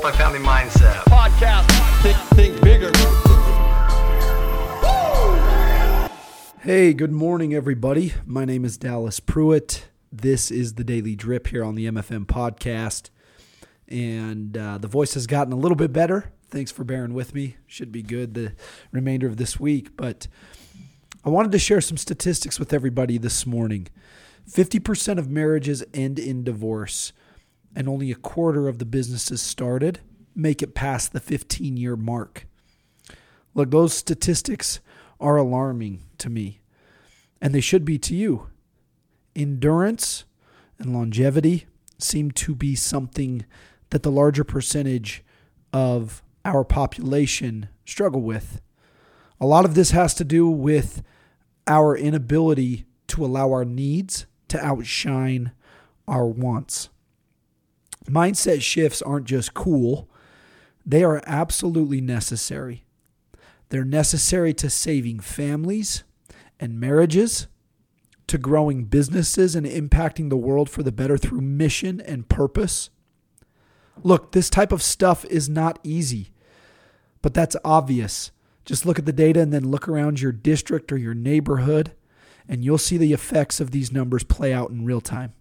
multifamily mindset. Podcast. Think, think bigger. Hey, good morning, everybody. My name is Dallas Pruitt. This is the Daily Drip here on the MFM podcast. And uh, the voice has gotten a little bit better. Thanks for bearing with me. Should be good the remainder of this week. But I wanted to share some statistics with everybody this morning. 50% of marriages end in divorce, and only a quarter of the businesses started make it past the 15 year mark. Look, those statistics are alarming to me, and they should be to you. Endurance and longevity seem to be something that the larger percentage of our population struggle with. A lot of this has to do with our inability to allow our needs to outshine our wants. Mindset shifts aren't just cool, they are absolutely necessary. They're necessary to saving families and marriages, to growing businesses and impacting the world for the better through mission and purpose. Look, this type of stuff is not easy, but that's obvious. Just look at the data and then look around your district or your neighborhood, and you'll see the effects of these numbers play out in real time.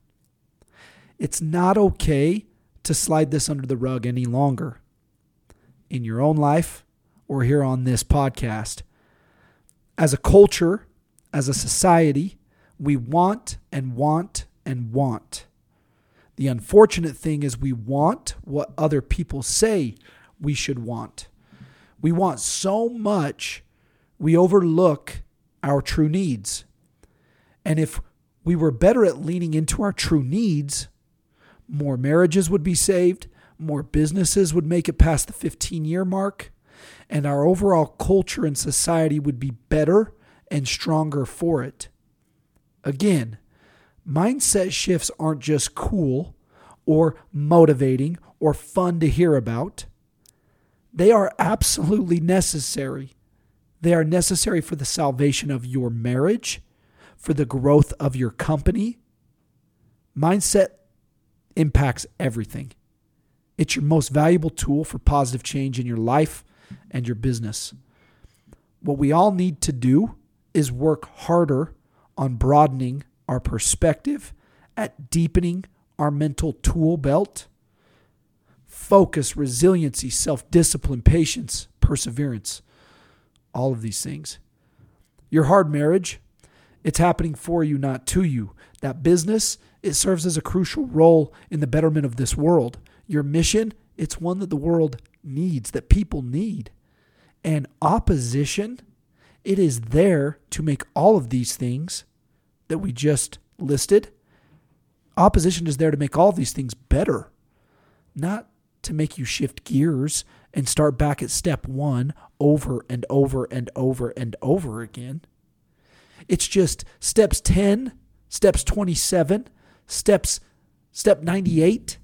It's not okay to slide this under the rug any longer. In your own life, or here on this podcast. As a culture, as a society, we want and want and want. The unfortunate thing is, we want what other people say we should want. We want so much, we overlook our true needs. And if we were better at leaning into our true needs, more marriages would be saved, more businesses would make it past the 15 year mark, and our overall culture and society would be better and stronger for it. Again, mindset shifts aren't just cool or motivating or fun to hear about. They are absolutely necessary. They are necessary for the salvation of your marriage, for the growth of your company. Mindset impacts everything. It's your most valuable tool for positive change in your life and your business. What we all need to do is work harder on broadening our perspective, at deepening our mental tool belt. Focus, resiliency, self discipline, patience, perseverance, all of these things. Your hard marriage, it's happening for you, not to you. That business, it serves as a crucial role in the betterment of this world. Your mission, it's one that the world needs, that people need. And opposition, it is there to make all of these things that we just listed. Opposition is there to make all these things better, not to make you shift gears and start back at step one over and over and over and over again. It's just steps 10, steps 27, steps step 98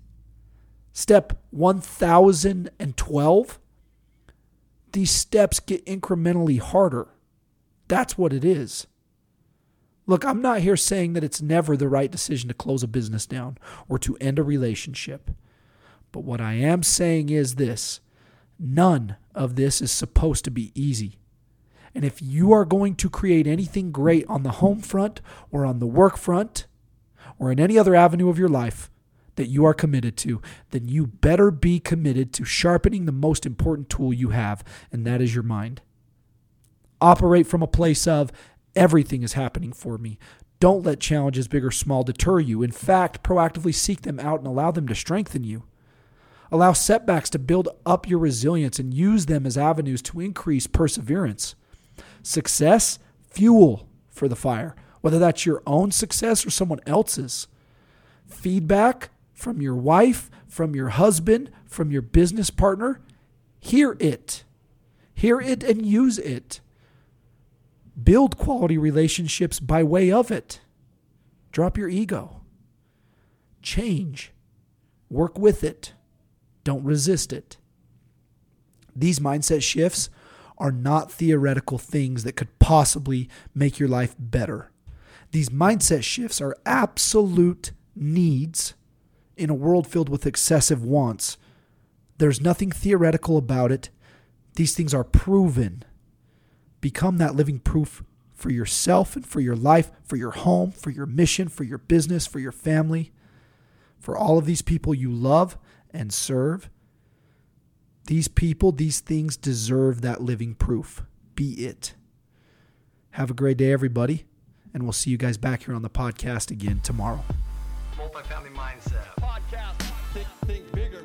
Step 1012, these steps get incrementally harder. That's what it is. Look, I'm not here saying that it's never the right decision to close a business down or to end a relationship. But what I am saying is this none of this is supposed to be easy. And if you are going to create anything great on the home front or on the work front or in any other avenue of your life, that you are committed to, then you better be committed to sharpening the most important tool you have, and that is your mind. Operate from a place of everything is happening for me. Don't let challenges, big or small, deter you. In fact, proactively seek them out and allow them to strengthen you. Allow setbacks to build up your resilience and use them as avenues to increase perseverance. Success, fuel for the fire, whether that's your own success or someone else's. Feedback, from your wife, from your husband, from your business partner. Hear it. Hear it and use it. Build quality relationships by way of it. Drop your ego. Change. Work with it. Don't resist it. These mindset shifts are not theoretical things that could possibly make your life better. These mindset shifts are absolute needs in a world filled with excessive wants There's nothing theoretical about it. These things are proven. Become that living proof for yourself and for your life, for your home, for your mission, for your business, for your family, for all of these people you love and serve. These people, these things deserve that living proof. Be it. Have a great day, everybody, and we'll see you guys back here on the podcast again tomorrow. Multifamily mindset. Podcast. Think, think bigger.